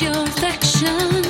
your affection.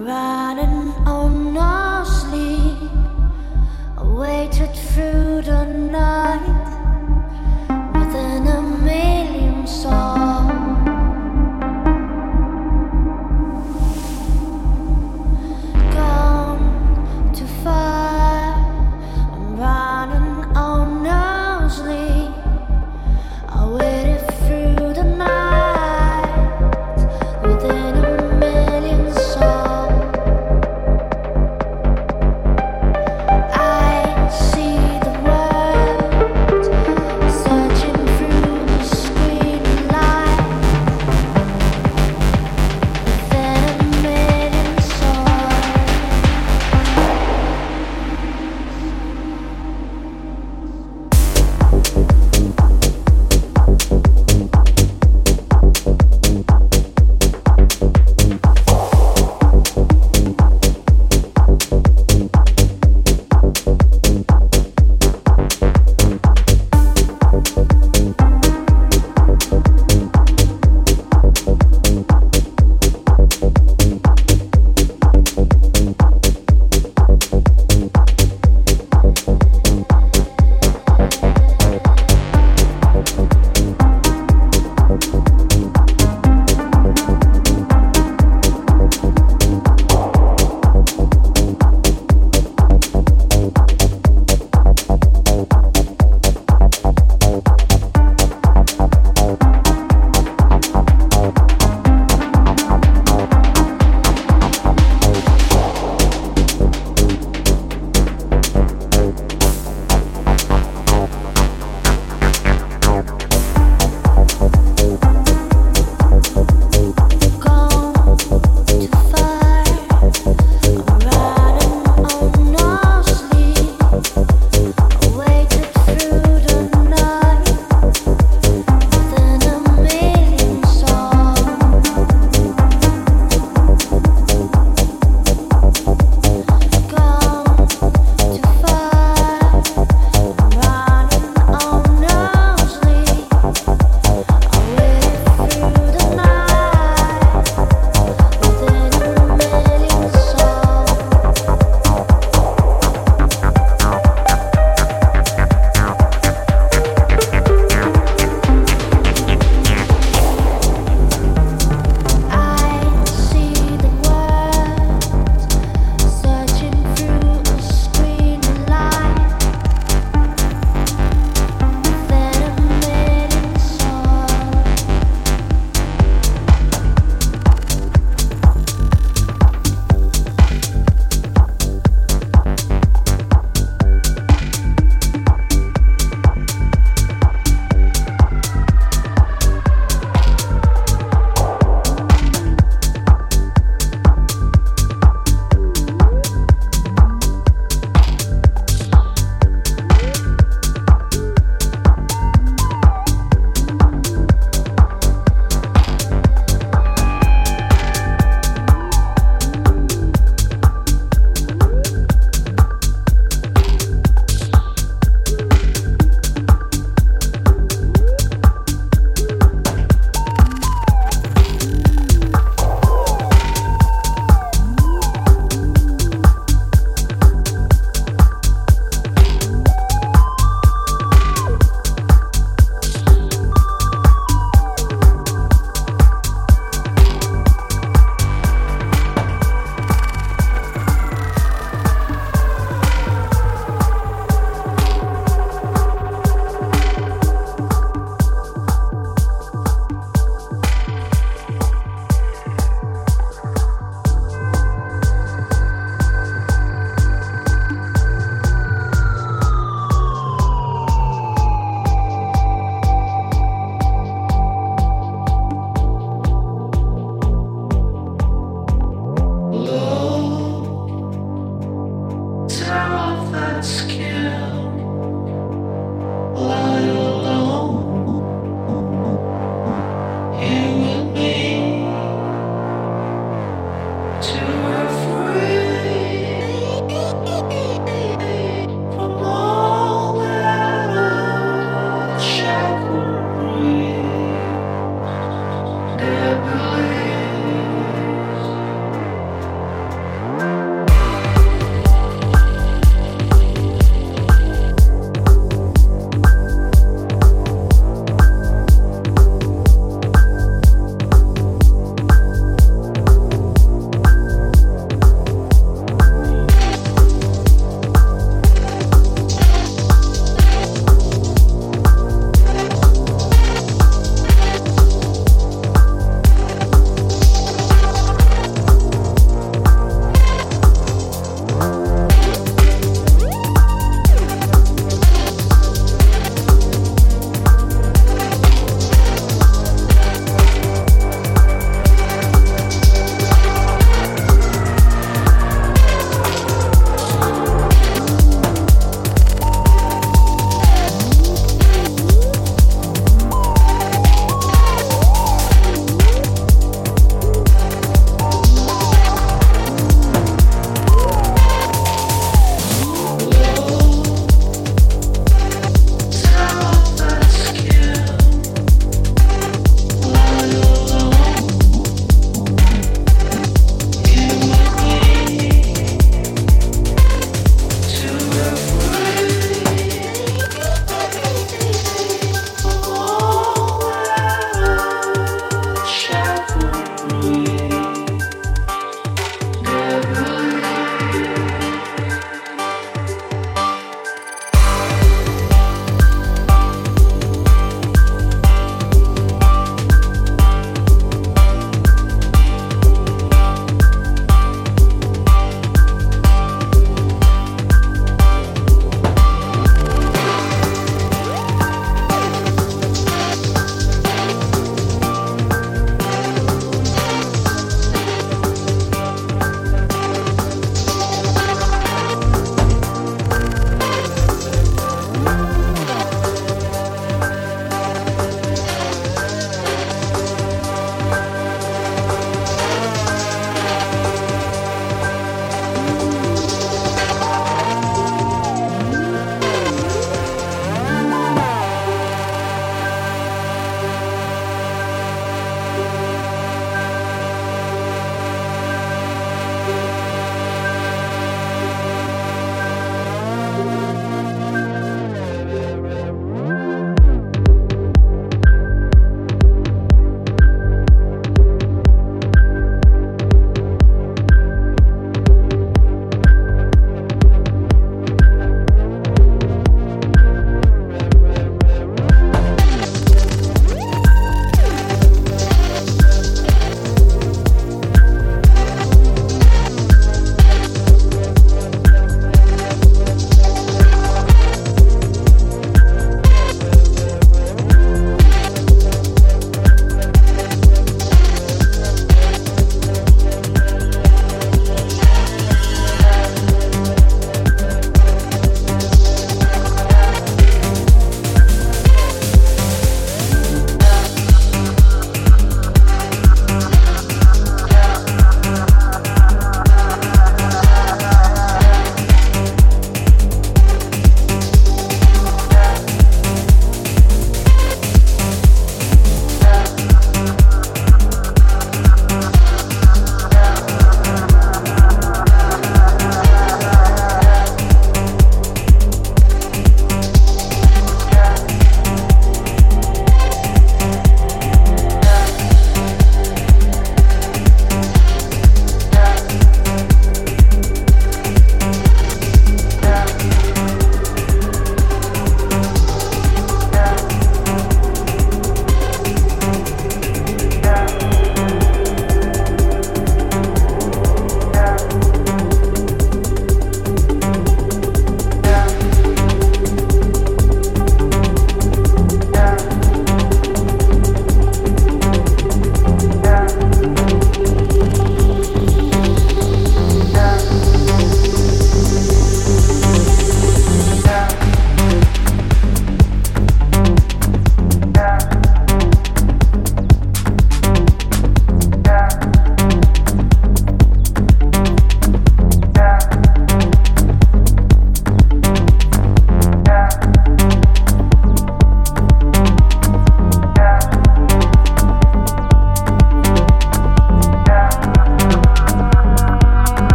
right.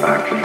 Back.